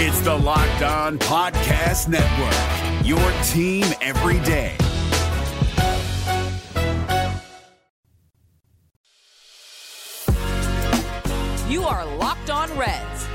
It's the Locked On Podcast Network, your team every day. You are Locked On Reds,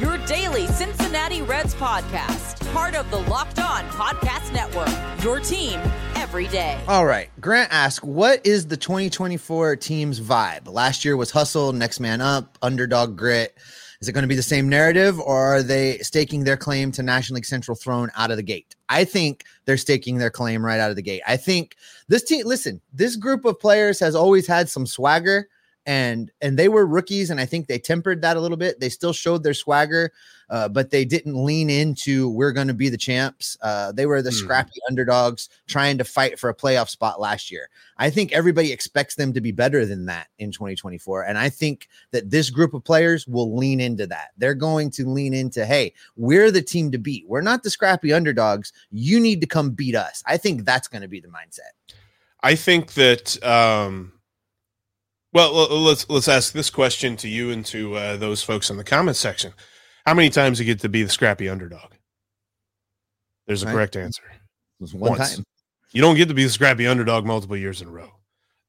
your daily Cincinnati Reds podcast, part of the Locked On Podcast Network, your team every day. All right. Grant asked, what is the 2024 team's vibe? Last year was hustle, next man up, underdog grit. Is it going to be the same narrative or are they staking their claim to National League Central throne out of the gate? I think they're staking their claim right out of the gate. I think this team, listen, this group of players has always had some swagger and and they were rookies and i think they tempered that a little bit. They still showed their swagger uh, but they didn't lean into we're going to be the champs. Uh, they were the Hmm. scrappy underdogs trying to fight for a playoff spot last year. I think everybody expects them to be better than that in 2024 and i think that this group of players will lean into that. They're going to lean into hey we're the team to beat. We're not the scrappy underdogs. You need to come beat us. I think that's going to be the mindset. I think that um well let's let's ask this question to you and to uh, those folks in the comment section. How many times do you get to be the scrappy underdog? There's a Right. correct answer. One Once. time You don't get to be the scrappy underdog multiple years in a row.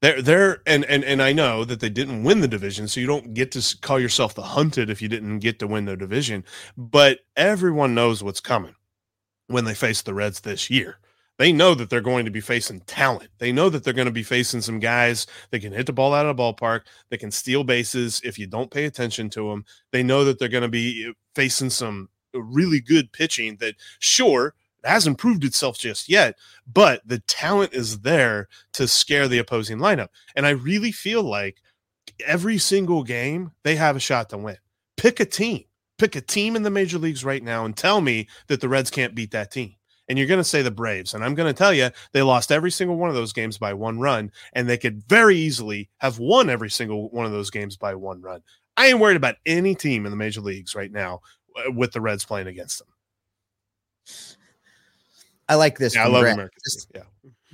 They're they're and and and I know that they didn't win the division, so you don't get to call yourself the hunted if you didn't get to win the division. But everyone knows what's coming when they face the Reds this year. They know that they're going to be facing talent. They know that they're going to be facing some guys that can hit the ball out of the ballpark, that can steal bases if you don't pay attention to them. They know that they're going to be eh, facing some eh, really good pitching that, sure, hasn't proved itself just yet, but the talent is there to scare the opposing lineup. And I really feel like every single game they have a shot to win. Pick a team. Pick a team in the major leagues right now and tell me that the Reds can't beat that team. And you're going to say the Braves. And I'm going to tell you they lost every single one of those games by one run. And they could very easily have won every single one of those games by one run. I ain't worried about any team in the major leagues right now uh, with the Reds playing against them. i like this Yeah, I love Grant. American. This- Yeah.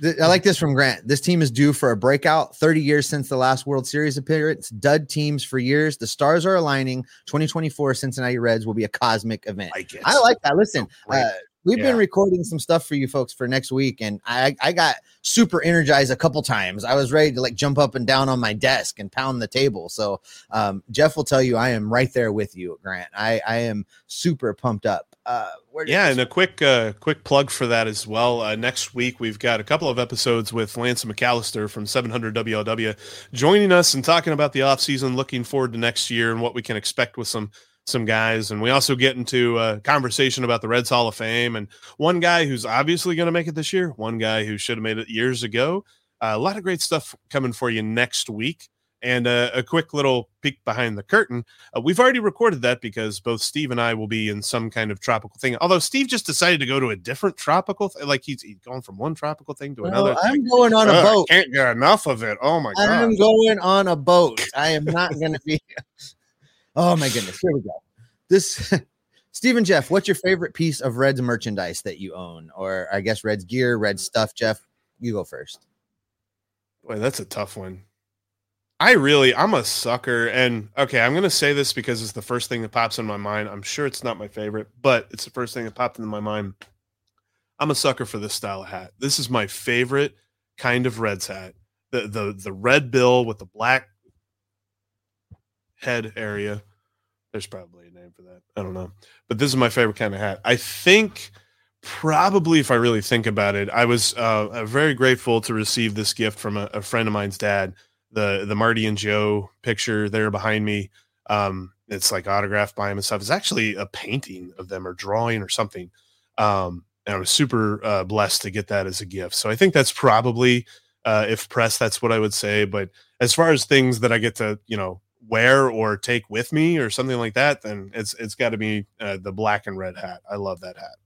Th- I like this from Grant. This team is due for a breakout. 30 years since the last World Series appearance. Dud teams for years. The stars are aligning. 2024 Cincinnati Reds will be a cosmic event. It. I like that. Listen, uh, we've Yeah. been recording some stuff for you folks for next week, and I I got super energized a couple times. I was ready to like jump up and down on my desk and pound the table. So um, Jeff will tell you I am right there with you, Grant. I I am super pumped up. Uh, where Yeah, and a quick uh, quick plug for that as well. Uh, next week we've got a couple of episodes with Lance McAllister from 700 WLW joining us and talking about the offseason, looking forward to next year and what we can expect with some some guys. And we also get into a conversation about the Reds Hall of Fame and one guy who's obviously going to make it this year, one guy who should have made it years ago. Uh, a lot of great stuff coming for you next week. And uh, a quick little peek behind the curtain. Uh, we've already recorded that because both Steve and I will be in some kind of tropical thing. Although Steve just decided to go to a different tropical, th- like he's, he's going from one tropical thing to Well, another. I'm thing. going on a boat. Can't get enough of it. Oh my god! I'm going on a boat. I am not going to be. Oh my goodness! Here we go. This, Stephen Jeff, what's your favorite piece of Reds merchandise that you own, or I guess Reds gear, Reds stuff? Jeff, you go first. Boy, that's a tough one. I really, I'm a sucker, and okay, I'm gonna say this because it's the first thing that pops in my mind. I'm sure it's not my favorite, but it's the first thing that popped into my mind. I'm a sucker for this style of hat. This is my favorite kind of Reds hat. The the the red bill with the black head area. There's probably a name for that. I don't know. But this is my favorite kind of hat. I think probably if I really think about it, I was uh, very grateful to receive this gift from a, a friend of mine's dad. The the Marty and Joe picture there behind me. Um, it's like autographed by him and stuff. It's actually a painting of them or drawing or something. Um, and I was super uh, blessed to get that as a gift. So I think that's probably, uh, if pressed, that's what I would say. But as far as things that I get to, you know, wear or take with me or something like that, then it's it's got to be uh, the black and red hat. I love that hat.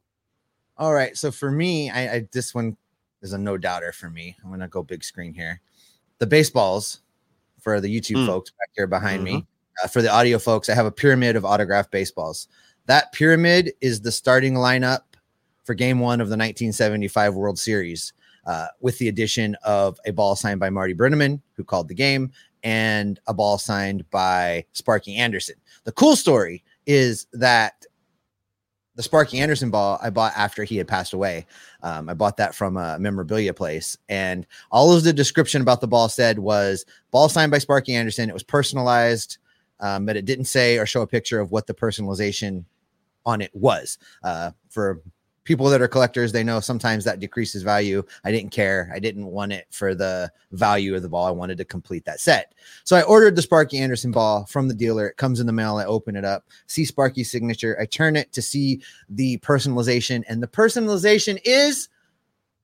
All right. So for me, I, I this one is a no doubter for me. I'm gonna go big screen here. The baseballs for the YouTube Mm. folks back here behind me. Uh, for the audio folks, I have a pyramid of autographed baseballs. That pyramid is the starting lineup for Game One of the 1975 World Series, uh, with the addition of a ball signed by Marty Brennaman, who called the game, and a ball signed by Sparky Anderson. The cool story is that the Sparky Anderson ball I bought after he had passed away. Um, I bought that from a memorabilia place, and all of the description about the ball said was ball signed by Sparky Anderson. It was personalized, um, but it didn't say or show a picture of what the personalization on it was. Uh, for people that are collectors, they know sometimes that decreases value. I didn't care. I didn't want it for the value of the ball. I wanted to complete that set. So I ordered the Sparky Anderson ball from the dealer. It comes in the mail. I open it up, see Sparky's signature. I turn it to see the personalization, and the personalization is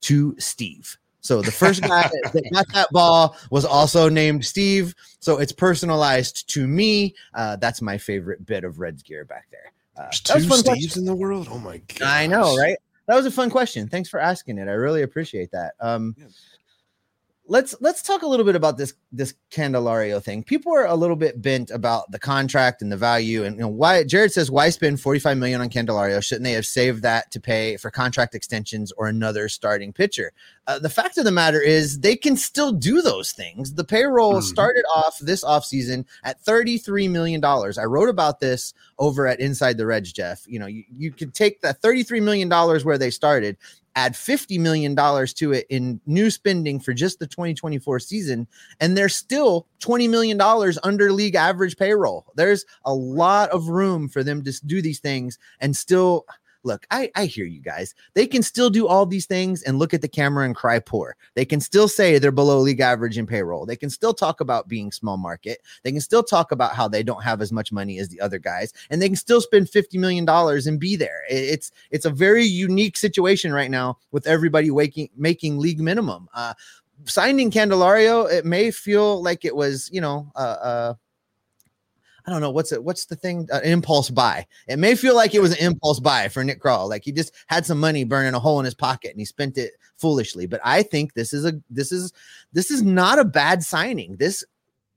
to Steve. So the first guy that got that ball was also named Steve. So it's personalized to me. Uh, that's my favorite bit of Reds gear back there. Uh, There's that was two Steves question. in the world. Oh my god! I know, right? That was a fun question. Thanks for asking it. I really appreciate that. Um, let's let's talk a little bit about this this Candelario thing. People are a little bit bent about the contract and the value, and you know why. Jared says, "Why spend forty five million on Candelario? Shouldn't they have saved that to pay for contract extensions or another starting pitcher?" Uh, the fact of the matter is, they can still do those things. The payroll Mhm. started off this offseason at thirty three million dollars. I wrote about this over at Inside the Reds, Jeff. You know, you, you could take that $33 million where they started, add $50 million to it in new spending for just the 2024 season, and they're still $20 million under league average payroll. There's a lot of room for them to do these things and still. Look, I, I hear you guys. They can still do all these things and look at the camera and cry poor. They can still say they're below league average in payroll. They can still talk about being small market. They can still talk about how they don't have as much money as the other guys, and they can still spend fifty million dollars and be there. It's it's a very unique situation right now with everybody waking making league minimum. Uh, signing Candelario, it may feel like it was you know uh, uh I don't know what's it. What's the thing? Uh, impulse buy. It may feel like it was an impulse buy for Nick Krall. Like he just had some money burning a hole in his pocket and he spent it foolishly. But I think this is a this is this is not a bad signing. This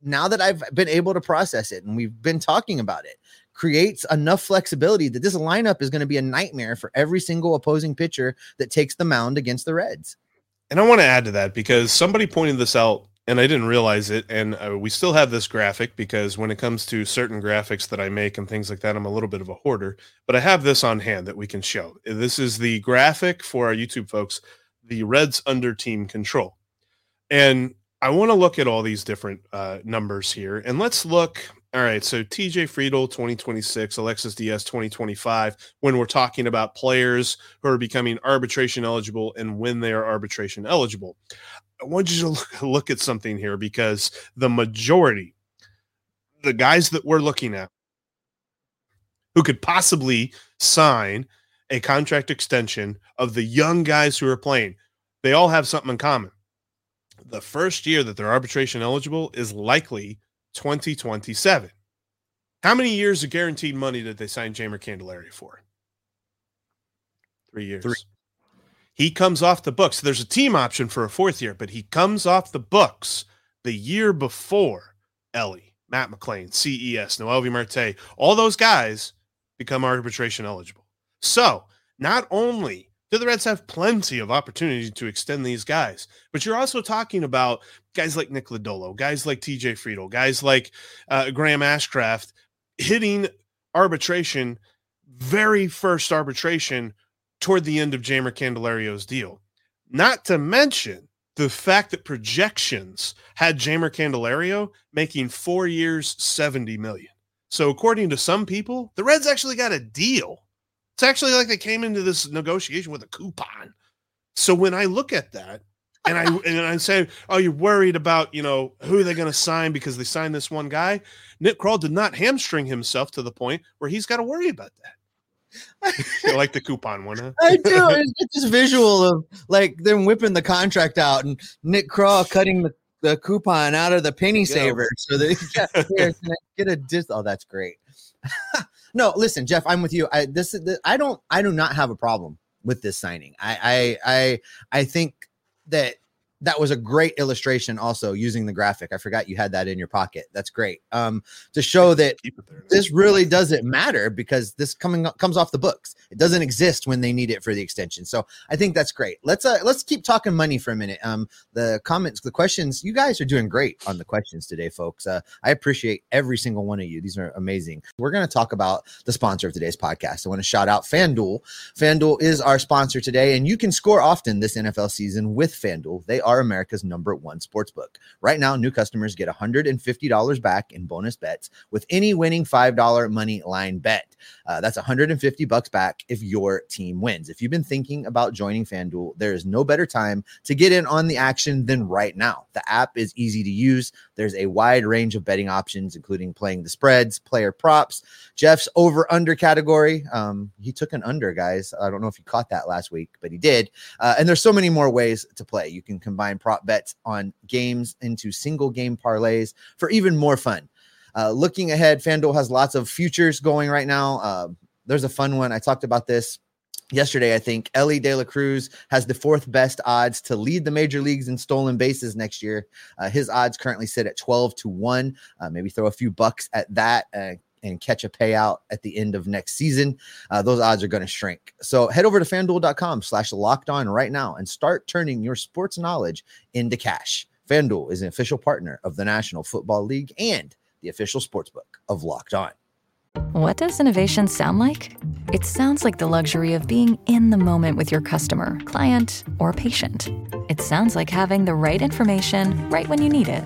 now that I've been able to process it and we've been talking about it, creates enough flexibility that this lineup is going to be a nightmare for every single opposing pitcher that takes the mound against the Reds. And I want to add to that because somebody pointed this out and I didn't realize it. And uh, we still have this graphic because when it comes to certain graphics that I make and things like that, I'm a little bit of a hoarder. But I have this on hand that we can show. This is the graphic for our YouTube folks, the Reds under team control. And I want to look at all these different uh, numbers here. And let's look. All right. So TJ Friedl, 2026, Alexis Diaz, 2025, when we're talking about players who are becoming arbitration eligible and when they are arbitration eligible. I want you to look, at something here because the majority, the guys that we're looking at, who could possibly sign a contract extension of the young guys who are playing, they all have something in common. The first year that they're arbitration eligible is likely 2027. How many years of guaranteed money did they sign Jeimer Candelario for? Three years. Three. He comes off the books. There's a team option for a fourth year, but he comes off the books the year before Elly, Matt McLain, CES, Noelvi Marte, all those guys become arbitration eligible. So not only do the Reds have plenty of opportunity to extend these guys, but you're also talking about guys like Nick Lodolo, guys like TJ Friedl, guys like uh, Graham Ashcraft hitting arbitration, very first arbitration toward the end of Jeimer Candelario's deal. Not to mention the fact that projections had Jeimer Candelario making four years, 70 million. So, according to some people, the Reds actually got a deal. It's actually like they came into this negotiation with a coupon. So, when I look at that, and I and I say, "Oh, you're worried about you know who they're going to sign because they signed this one guy." Nick Krall did not hamstring himself to the point where he's got to worry about that. You like the coupon one, huh? I do. It's it's this visual of like them whipping the contract out and Nick Krall cutting the, the coupon out of the penny saver so that yeah, here, can I get a dis. Oh, that's great. no, listen, Jeff, I'm with you. I this is I don't I do not have a problem with this signing. I I I I think that that was a great illustration also using the graphic. I forgot you had that in your pocket. That's great. Um to show that this really doesn't matter because this coming comes off the books. It doesn't exist when they need it for the extension. So i think that's great. Let's uh let's keep talking money for a minute. Um the comments the questions you guys are doing great on the questions today folks. Uh i appreciate every single one of you. These are amazing. We're going to talk about the sponsor of today's podcast. I want to shout out fanduel. Fanduel is our sponsor today and you can score often this nfl season with fanduel. They are America's number one sports book. Right now, new customers get $150 back in bonus bets with any winning $5 money line bet. Uh, that's 150 bucks back if your team wins. If you've been thinking about joining FanDuel, there is no better time to get in on the action than right now. The app is easy to use. There's a wide range of betting options, including playing the spreads, player props, Jeff's over under category. Um, he took an under, guys. I don't know if you caught that last week, but he did. Uh, and there's so many more ways to play. You can combine prop bets on games into single game parlays for even more fun. Uh, looking ahead, FanDuel has lots of futures going right now. Uh, there's a fun one. I talked about this yesterday, I think Elly De La Cruz has the fourth best odds to lead the major leagues in stolen bases next year. Uh, his odds currently sit at 12 to 1. Uh, maybe throw a few bucks at that. And catch a payout at the end of next season. Uh, those odds are going to shrink. So head over to fanduel.com slash locked on right now and start turning your sports knowledge into cash. FanDuel is an official partner of the National Football League and the official sportsbook of Locked On. What does innovation sound like? It sounds like the luxury of being in the moment with your customer, client, or patient. It sounds like having the right information right when you need it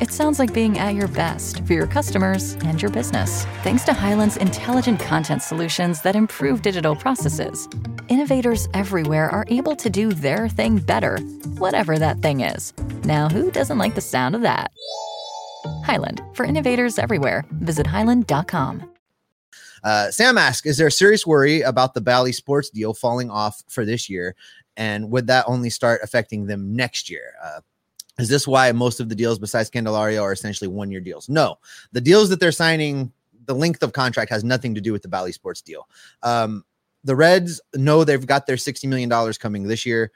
it sounds like being at your best for your customers and your business. Thanks to Hyland's intelligent content solutions that improve digital processes, innovators everywhere are able to do their thing better, whatever that thing is. Now, who doesn't like the sound of that? Hyland, for innovators everywhere, visit hyland.com. Uh, Sam asks, is there a serious worry about the Bally Sports deal falling off for this year? And would that only start affecting them next year? Uh, is this why most of the deals besides Candelario are essentially one year deals? No, the deals that they're signing, the length of contract has nothing to do with the Bally Sports deal. Um, the Reds know they've got their $60 million coming this year,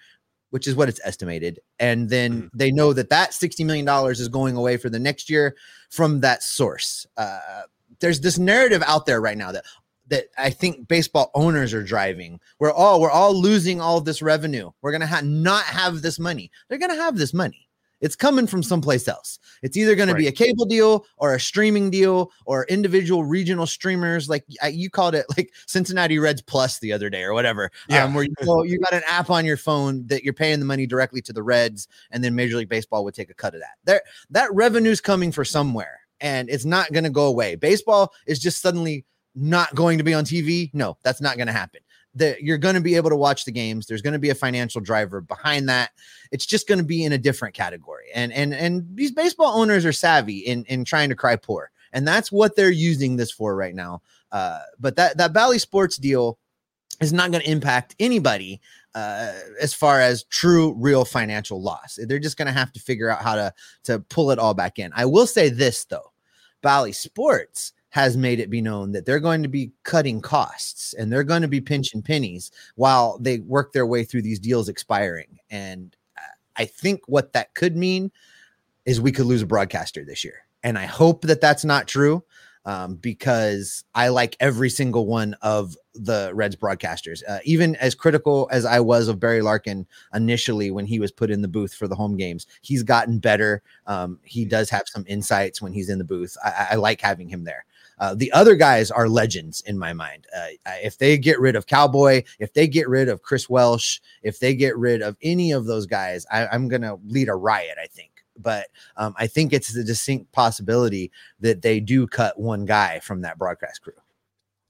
which is what it's estimated. And then mm-hmm. they know that that $60 million is going away for the next year from that source. Uh, there's this narrative out there right now that that I think baseball owners are driving. We're all we're all losing all this revenue. We're gonna ha- not have this money. They're gonna have this money. It's coming from someplace else. It's either going right. to be a cable deal or a streaming deal or individual regional streamers. Like you called it like Cincinnati Reds Plus the other day or whatever. Yeah. Um, where you, go, you got an app on your phone that you're paying the money directly to the Reds, and then Major League Baseball would take a cut of that. There, that revenue's coming for somewhere, and it's not going to go away. Baseball is just suddenly not going to be on TV. No, that's not going to happen that you're going to be able to watch the games. There's going to be a financial driver behind that. It's just going to be in a different category. And and and these baseball owners are savvy in in trying to cry poor, and that's what they're using this for right now. Uh, but that that Bally Sports deal is not going to impact anybody uh, as far as true real financial loss. They're just going to have to figure out how to to pull it all back in. I will say this though, Bally Sports has made it be known that they're going to be cutting costs and they're going to be pinching pennies while they work their way through these deals expiring. And uh, I think what that could mean is we could lose a broadcaster this year. And I hope that that's not true um, because I like every single one of the Reds broadcasters. Uh, even as critical as I was of Barry Larkin initially when he was put in the booth for the home games, he's gotten better. Um, he does have some insights when he's in the booth. I, I like having him there. Uh, the other guys are legends in my mind. Uh, if they get rid of Cowboy, if they get rid of Chris Welsh, if they get rid of any of those guys, I, am going to lead a riot, I think. But um, I think it's the distinct possibility that they do cut one guy from that broadcast crew.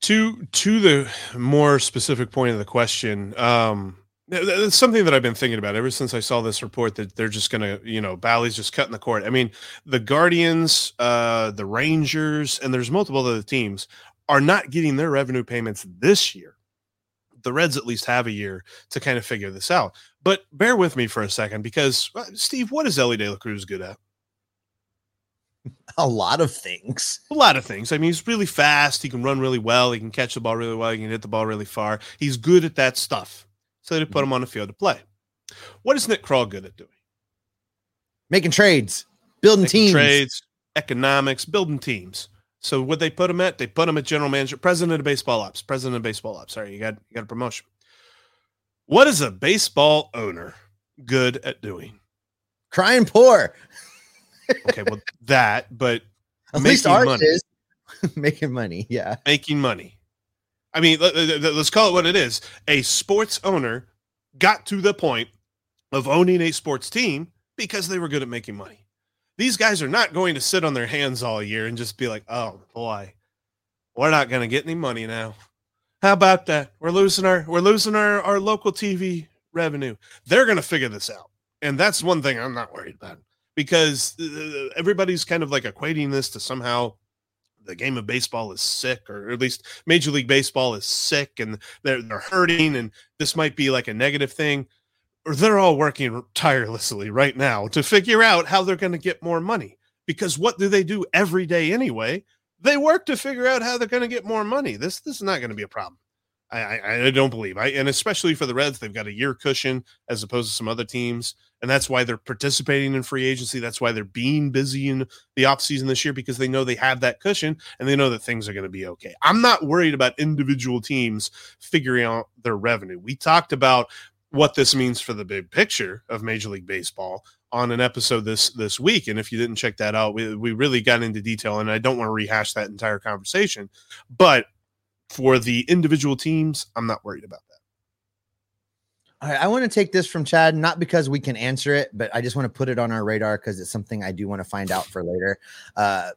To to the more specific point of the question, um, it's something that I've been thinking about ever since I saw this report that they're just gonna, you know, Bally's just cutting the cord. I mean, the Guardians, uh, the Rangers, and there's multiple other teams are not getting their revenue payments this year. The Reds at least have a year to kind of figure this out. But bear with me for a second because uh, Steve, what is Elly De La Cruz good at? A lot of things. A lot of things. I mean, he's really fast. He can run really well. He can catch the ball really well. He can hit the ball really far. He's good at that stuff so they put mm-hmm. him on the field to play. What is Nick Krall good at doing? making trades, building Making teams. trades, economics, building teams. So what they put him at? They put him at general manager, president of baseball ops, president of baseball ops. Sorry, you got you got a promotion. What is a baseball owner good at doing? Crying poor. Okay, well that, but At least Making ours money. is making money. Yeah. making money. I mean, let, us call it what it is. A sports owner got to the point of owning a sports team because they were good at making money. These guys are not going to sit on their hands all year and just be like, "Oh boy, we're not going to get any money now." How about that? We're losing our we're losing our our local TV revenue. They're going to figure this out. And that's one thing I'm not worried about because uh, everybody's kind of like equating this to somehow the game of baseball is sick, or at least Major League Baseball is sick, and they're they're hurting, and this might be like a negative thing. Or they're all working tirelessly right now to figure out how they're going to get more money. Because what do they do every day anyway? They work to figure out how they're going to get more money. This this is not going to be a problem. I, I don't believe. I and especially for the Reds, they've got a year cushion as opposed to some other teams, and that's why they're participating in free agency. That's why they're being busy in the offseason this year because they know they have that cushion and they know that things are going to be okay. I'm not worried about individual teams figuring out their revenue. We talked about what this means for the big picture of Major League Baseball on an episode this this week and if you didn't check that out we, we really got into detail and I don't want to rehash that entire conversation but for the individual teams I'm not worried about that. All right, I want to take this from Chad, not because we can answer it, but I just want to put it on our radar because it's something I do want to find out for later. Uh,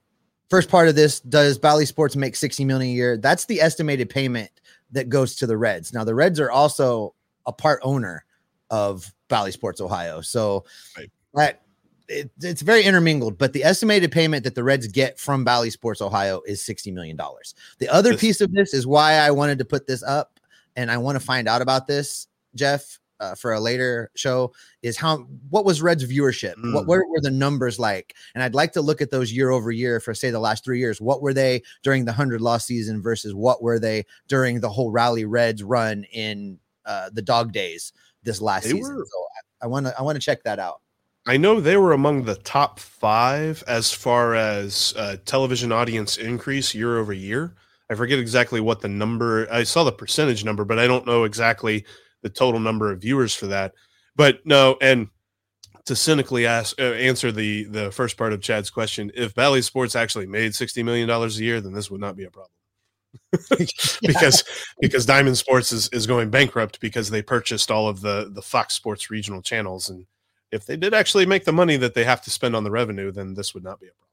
first part of this: Does Bally Sports make sixty million a year? That's the estimated payment that goes to the Reds. Now, the Reds are also a part owner of Bally Sports Ohio, so Right. that it, it's very intermingled. But the estimated payment that the Reds get from Bally Sports Ohio is sixty million dollars. The other This- piece of this is why I wanted to put this up, and I want to find out about this. Jeff uh, for a later show is how what was Reds viewership? What Mm. what were the numbers like? And I'd like to look at those year over year for say the last three years. What were they during the hundred loss season versus what were they during the whole Rally Reds run in uh, the dog days this last They season? were- So I want to I want to check that out. I know they were among the top five as far as uh, television audience increase year over year. I forget exactly what the number. I saw the percentage number, but I don't know exactly the total number of viewers for that. But no, and to cynically ask uh, answer the the first part of Chad's question, if Bally Sports actually made sixty million dollars a year, then this would not be a problem. because because Diamond Sports is, is going bankrupt because they purchased all of the the Fox Sports regional channels and if they did actually make the money that they have to spend on the revenue, then this would not be a problem.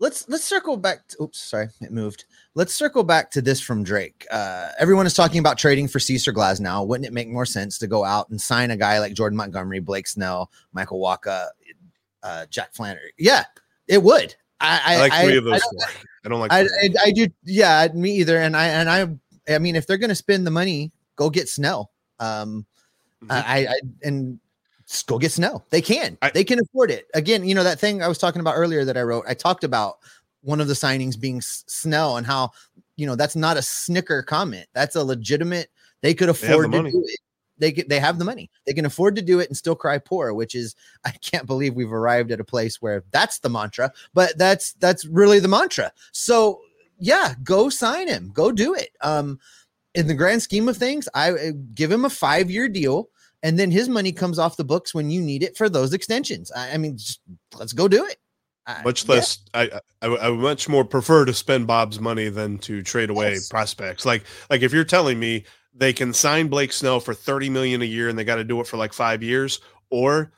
let's let's circle back to, oops sorry it moved. Let's circle back to this from drake. Uh everyone is talking about trading for Cease or Glasnow. Wouldn't it make more sense to go out and sign a guy like jordan montgomery blake snell michael Wacha, uh jack flaherty? Yeah it would. I i, I like three I- of I those don't- I don't like I. I, I do yeah me either. And i and i i mean if they're gonna spend the money go get snell. Um Mhm. I, I and just go get Snell. They can. I- they can afford it. Again, you know that thing I was talking about earlier that I wrote. I talked about one of the signings being S- Snell and how you know that's not a snicker comment. That's a legitimate. They could afford to money. do it. They could, they have the money. They can afford to do it and still cry poor, which is I can't believe we've arrived at a place where that's the mantra. But that's that's really the mantra. So yeah, go sign him. Go do it. Um, in the grand scheme of things, I uh, give him a five year deal and then his money comes off the books when you need it for those extensions. I, I mean, just let's go do it. I- much yeah. less I, I I much more prefer to spend Bob's money than to trade away Yes. prospects. Like like if you're telling me they can sign Blake Snell for 30 million a year and they got to do it for like 5 years or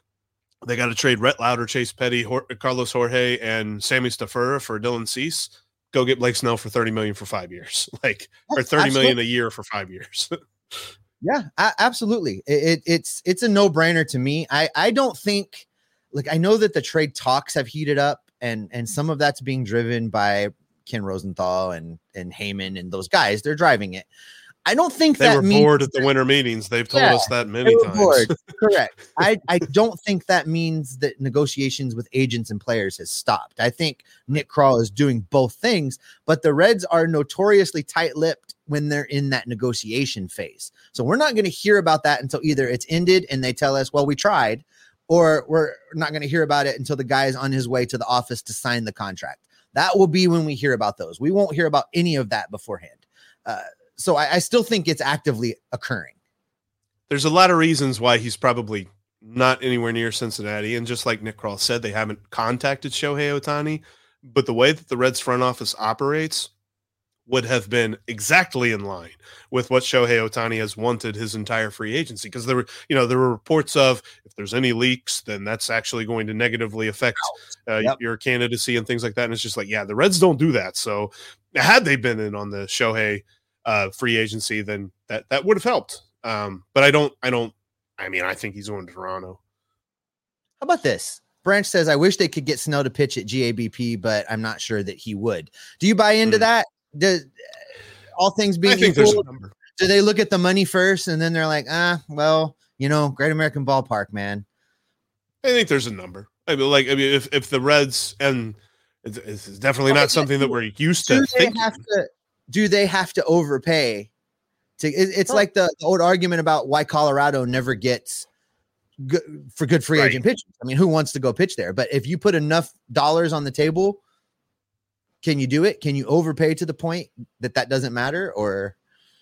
they got to trade Rhett Lowder, Chase Petty, Hor- Carlos Jorge and Sammy Stafura for Dylan Cease, go get Blake Snell for 30 million for 5 years. Like or Yeah, 30 million absolutely. a year for 5 years. Yeah, a- absolutely. It, it, it's it's a no brainer to me. I I don't think like I know that the trade talks have heated up, and and some of that's being driven by Ken Rosenthal and and Heyman and those guys. They're driving it. I don't think they that were means bored at the winter meetings. They've told Yeah, us that many times. bored. Correct. I, I don't think that means that negotiations with agents and players has stopped. I think Nick Krall is doing both things, but the Reds are notoriously tight-lipped when they're in that negotiation phase. So we're not going to hear about that until either it's ended and they tell us, "Well, we tried," or we're not going to hear about it until the guy is on his way to the office to sign the contract. That will be when we hear about those. We won't hear about any of that beforehand. Uh, so I, I still think it's actively occurring. There's a lot of reasons why he's probably not anywhere near Cincinnati. And just like Nick Krall said, they haven't contacted Shohei Ohtani. But the way that the Reds front office operates would have been exactly in line with what Shohei Ohtani has wanted his entire free agency. Because there were, you know, there were reports of if there's any leaks, then that's actually going to negatively affect uh, yep. your candidacy and things like that. And it's just like, yeah, the Reds don't do that. So had they been in on the Shohei uh, free agency, then that that would have helped. Um, but I don't, I don't. I mean, I think he's going to Toronto. How about this? Branch says, I wish they could get Snell to pitch at GABP, but I'm not sure that he would. Do you buy into mm. that? Does all things being equal, do they look at the money first and then they're like, ah, well, you know, Great American Ballpark, man? I think there's a number. I mean, like, I mean, if if the Reds and it's, it's definitely not something that we're used to. Do they thinking. have to? Do they have to overpay? To it, it's like the, the old argument about why Colorado never gets good for good free right. agent pitchers. I mean, who wants to go pitch there? But if you put enough dollars on the table, can you do it? Can you overpay to the point that that doesn't matter? Or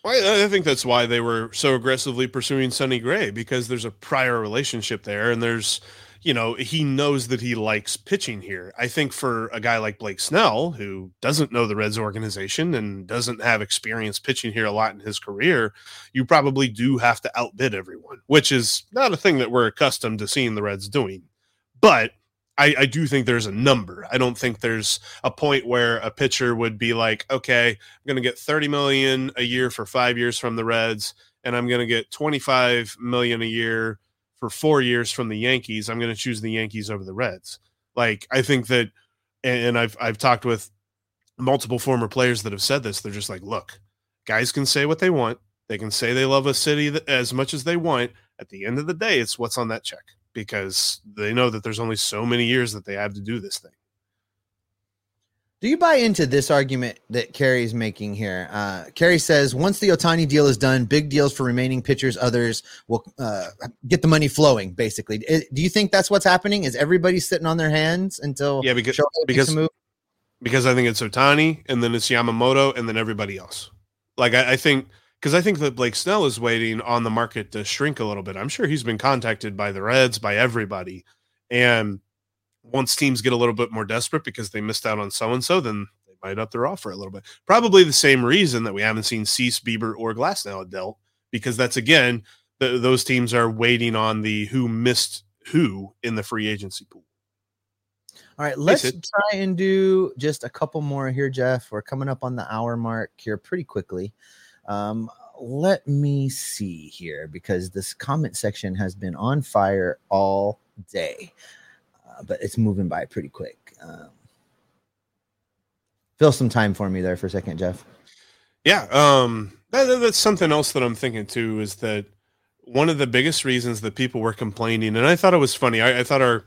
well, I think that's why they were so aggressively pursuing Sonny Gray because there's a prior relationship there, and there's you know, he knows that he likes pitching here. I think for a guy like Blake Snell, who doesn't know the Reds organization and doesn't have experience pitching here a lot in his career, you probably do have to outbid everyone, which is not a thing that we're accustomed to seeing the Reds doing. But I, I do think there's a number. I don't think there's a point where a pitcher would be like, okay, I'm going to get 30 million a year for five years from the Reds, and I'm going to get 25 million a year for four years from the Yankees, I'm going to choose the Yankees over the Reds. Like I think that, and I've I've talked with multiple former players that have said this. They're just like, look, guys can say what they want. They can say they love a city as much as they want. At the end of the day, it's what's on that check because they know that there's only so many years that they have to do this thing. Do you buy into this argument that Kerry's making here? Uh, Kerry says once the Ohtani deal is done, big deals for remaining pitchers, others will uh, get the money flowing. Basically, it, do you think that's what's happening? Is everybody sitting on their hands until yeah because because because I think it's Ohtani and then it's Yamamoto and then everybody else. Like I, I think because I think that Blake Snell is waiting on the market to shrink a little bit. I'm sure he's been contacted by the Reds by everybody, and once teams get a little bit more desperate because they missed out on so and so, then they might up their offer a little bit. Probably the same reason that we haven't seen Cease, Bieber, or Glasnow dealt, because that's again, the, those teams are waiting on the who missed who in the free agency pool. All right, let's try and do just a couple more here, Jeff. We're coming up on the hour mark here pretty quickly. Um, let me see here because this comment section has been on fire all day but it's moving by pretty quick. Um, fill some time for me there for a second, Jeff. Yeah, um, that, that's something else that I'm thinking too. Is that one of the biggest reasons that people were complaining, and I thought it was funny. I, I thought our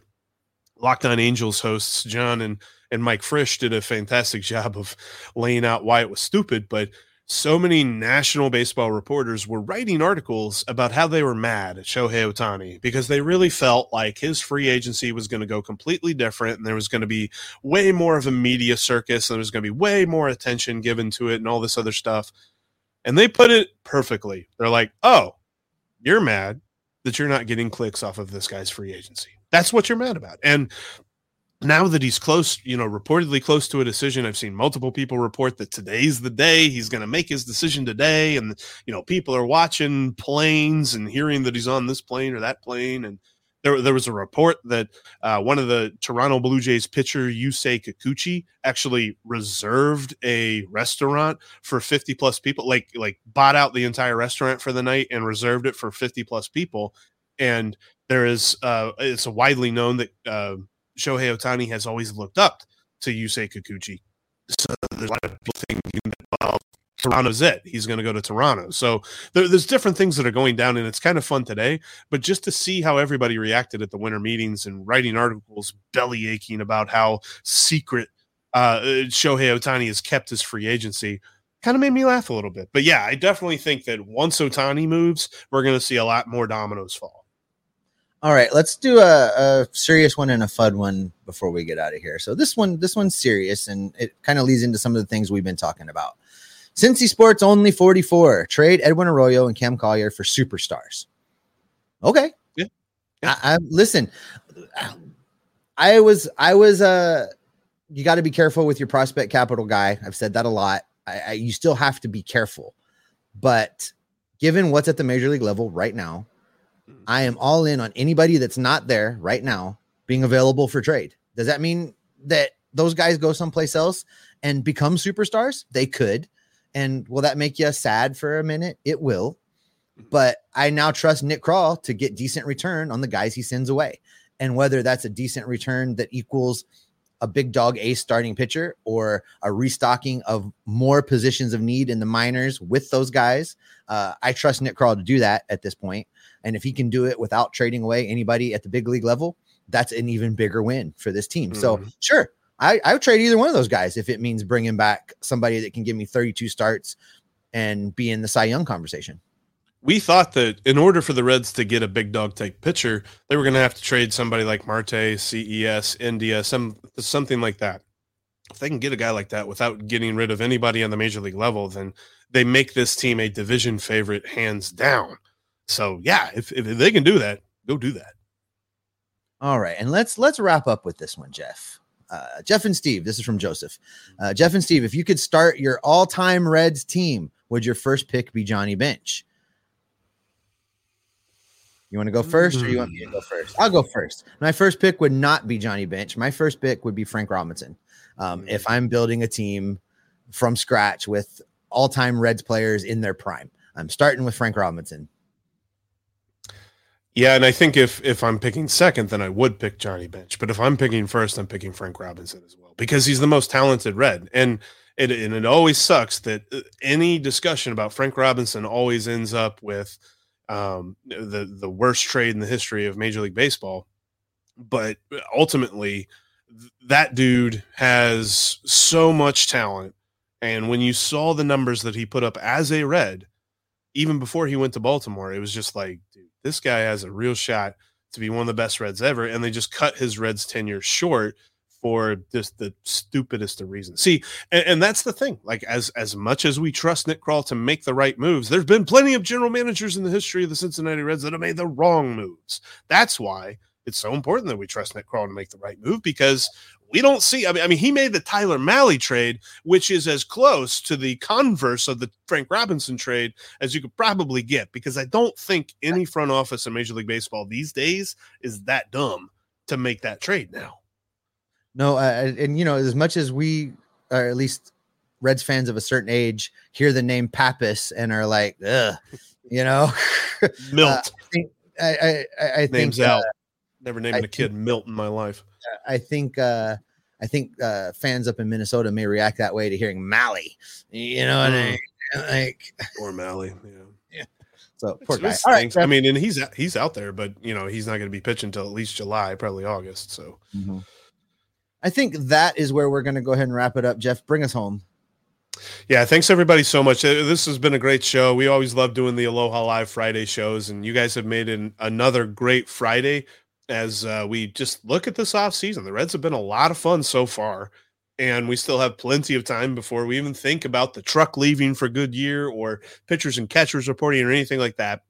Locked On Angels hosts John and and Mike Frisch did a fantastic job of laying out why it was stupid, but so many national baseball reporters were writing articles about how they were mad at Shohei Ohtani because they really felt like his free agency was going to go completely different and there was going to be way more of a media circus and there was going to be way more attention given to it and all this other stuff. And they put it perfectly. They're like, oh, you're mad that you're not getting clicks off of this guy's free agency. That's what you're mad about. And now that he's close, you know, reportedly close to a decision, I've seen multiple people report that today's the day he's going to make his decision today. And, you know, people are watching planes and hearing that he's on this plane or that plane. And there, there was a report that uh, one of the Toronto Blue Jays pitcher, Yusei Kikuchi, actually reserved a restaurant for 50 plus people, like, like bought out the entire restaurant for the night and reserved it for 50 plus people. And there is, uh, it's widely known that, uh, Shohei Ohtani has always looked up to Yusei Kikuchi. So there's a lot of people thinking, well, Toronto's it. He's going to go to Toronto. So there, there's different things that are going down, and it's kind of fun today. But just to see how everybody reacted at the winter meetings and writing articles, belly aching about how secret uh, Shohei Ohtani has kept his free agency, kind of made me laugh a little bit. But yeah, I definitely think that once Ohtani moves, we're going to see a lot more dominoes fall. All right, let's do a, a serious one and a fun one before we get out of here. So this one, this one's serious, and it kind of leads into some of the things we've been talking about. Cincy Sports only 44. Trade Edwin Arroyo and Cam Collier for superstars. Okay. Yeah. Yeah. I, I listen. I was I was uh you got to be careful with your prospect capital guy. I've said that a lot. I, I, you still have to be careful. But given what's at the major league level right now, I am all in on anybody that's not there right now being available for trade. Does that mean that those guys go someplace else and become superstars? They could. And will that make you sad for a minute? It will. But I now trust Nick Krall to get decent return on the guys he sends away. And whether that's a decent return that equals a big dog ace starting pitcher or a restocking of more positions of need in the minors with those guys, uh, I trust Nick Krall to do that at this point. And if he can do it without trading away anybody at the big league level, that's an even bigger win for this team. Mm-hmm. So, sure, I, I would trade either one of those guys if it means bringing back somebody that can give me 32 starts and be in the Cy Young conversation. We thought that in order for the Reds to get a big dog type pitcher, they were going to have to trade somebody like Marte, CES, India, some something like that. If they can get a guy like that without getting rid of anybody on the major league level, then they make this team a division favorite hands down. So yeah, if, if they can do that, go do that. All right, and let's let's wrap up with this one, Jeff. Uh, Jeff and Steve, this is from Joseph. Uh, Jeff and Steve, if you could start your all-time Reds team, would your first pick be Johnny Bench? You want to go first, or you want me to go first? I'll go first. My first pick would not be Johnny Bench. My first pick would be Frank Robinson. Um, if I'm building a team from scratch with all-time Reds players in their prime, I'm starting with Frank Robinson. Yeah, and I think if if I'm picking second, then I would pick Johnny Bench. But if I'm picking first, I'm picking Frank Robinson as well because he's the most talented Red. And it and it always sucks that uh, any discussion about Frank Robinson always ends up with um, the the worst trade in the history of Major League Baseball. But ultimately, that dude has so much talent, and when you saw the numbers that he put up as a Red, even before he went to Baltimore, it was just like, dude this guy has a real shot to be one of the best Reds ever. And they just cut his Reds tenure short for just the stupidest of reasons. See, and, and, that's the thing. Like as as much as we trust Nick Krall to make the right moves, there's been plenty of general managers in the history of the Cincinnati Reds that have made the wrong moves. That's why it's so important that we trust Nick Krall to make the right move because we don't see. I mean, I mean, he made the Tyler Mahle trade, which is as close to the converse of the Frank Robinson trade as you could probably get. Because I don't think any front office in Major League Baseball these days is that dumb to make that trade now. No, uh, and you know, as much as we, or at least Reds fans of a certain age, hear the name Pappas and are like, ugh, you know, Milt. uh, I think, I, I, I think, names uh, out. Never naming a kid Milt in my life. I think uh I think uh fans up in Minnesota may react that way to hearing Mahle. You know what I Mm. mean? Like Or Mahle. Yeah. so poor It's- guy. All right, I mean, and he's he's out there, but you know, he's not going to be pitching until at least July, probably August. So Mhm. I think that is where we're going to go ahead and wrap it up. Jeff, bring us home. Yeah, thanks everybody so much. Uh, This has been a great show. We always love doing the Aloha Live Friday shows, and you guys have made an, another great Friday as uh, we just look at this offseason. The Reds have been a lot of fun so far, and we still have plenty of time before we even think about the truck leaving for Goodyear or pitchers and catchers reporting or anything like that.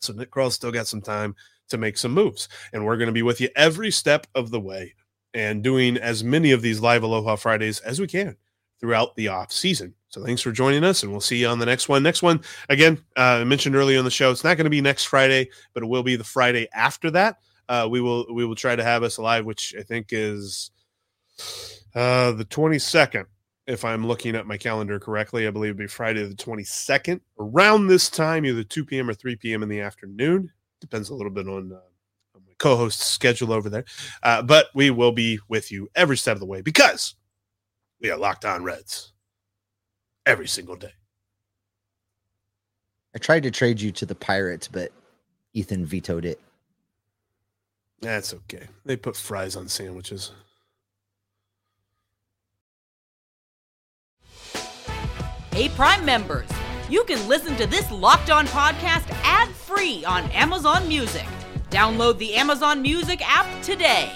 So Nick Krall's still got some time to make some moves, and we're going to be with you every step of the way and doing as many of these live Aloha Fridays as we can throughout the off season. So thanks for joining us, and we'll see you on the next one. Next one, again, uh, I mentioned earlier on the show, it's not going to be next Friday, but it will be the Friday after that. Uh, we will we will try to have us live, which I think is uh, the twenty second. If I'm looking at my calendar correctly, I believe it'll be Friday the 22nd around this time, either 2 p.m. or 3 p.m. in the afternoon. Depends a little bit on, uh, on my co-host's schedule over there. Uh, but we will be with you every step of the way because we are locked on Reds every single day. I tried to trade you to the Pirates, but Ethan vetoed it. That's okay. They put fries on sandwiches. Hey, Prime members, you can listen to this Locked On podcast ad free on Amazon Music. Download the Amazon Music app today.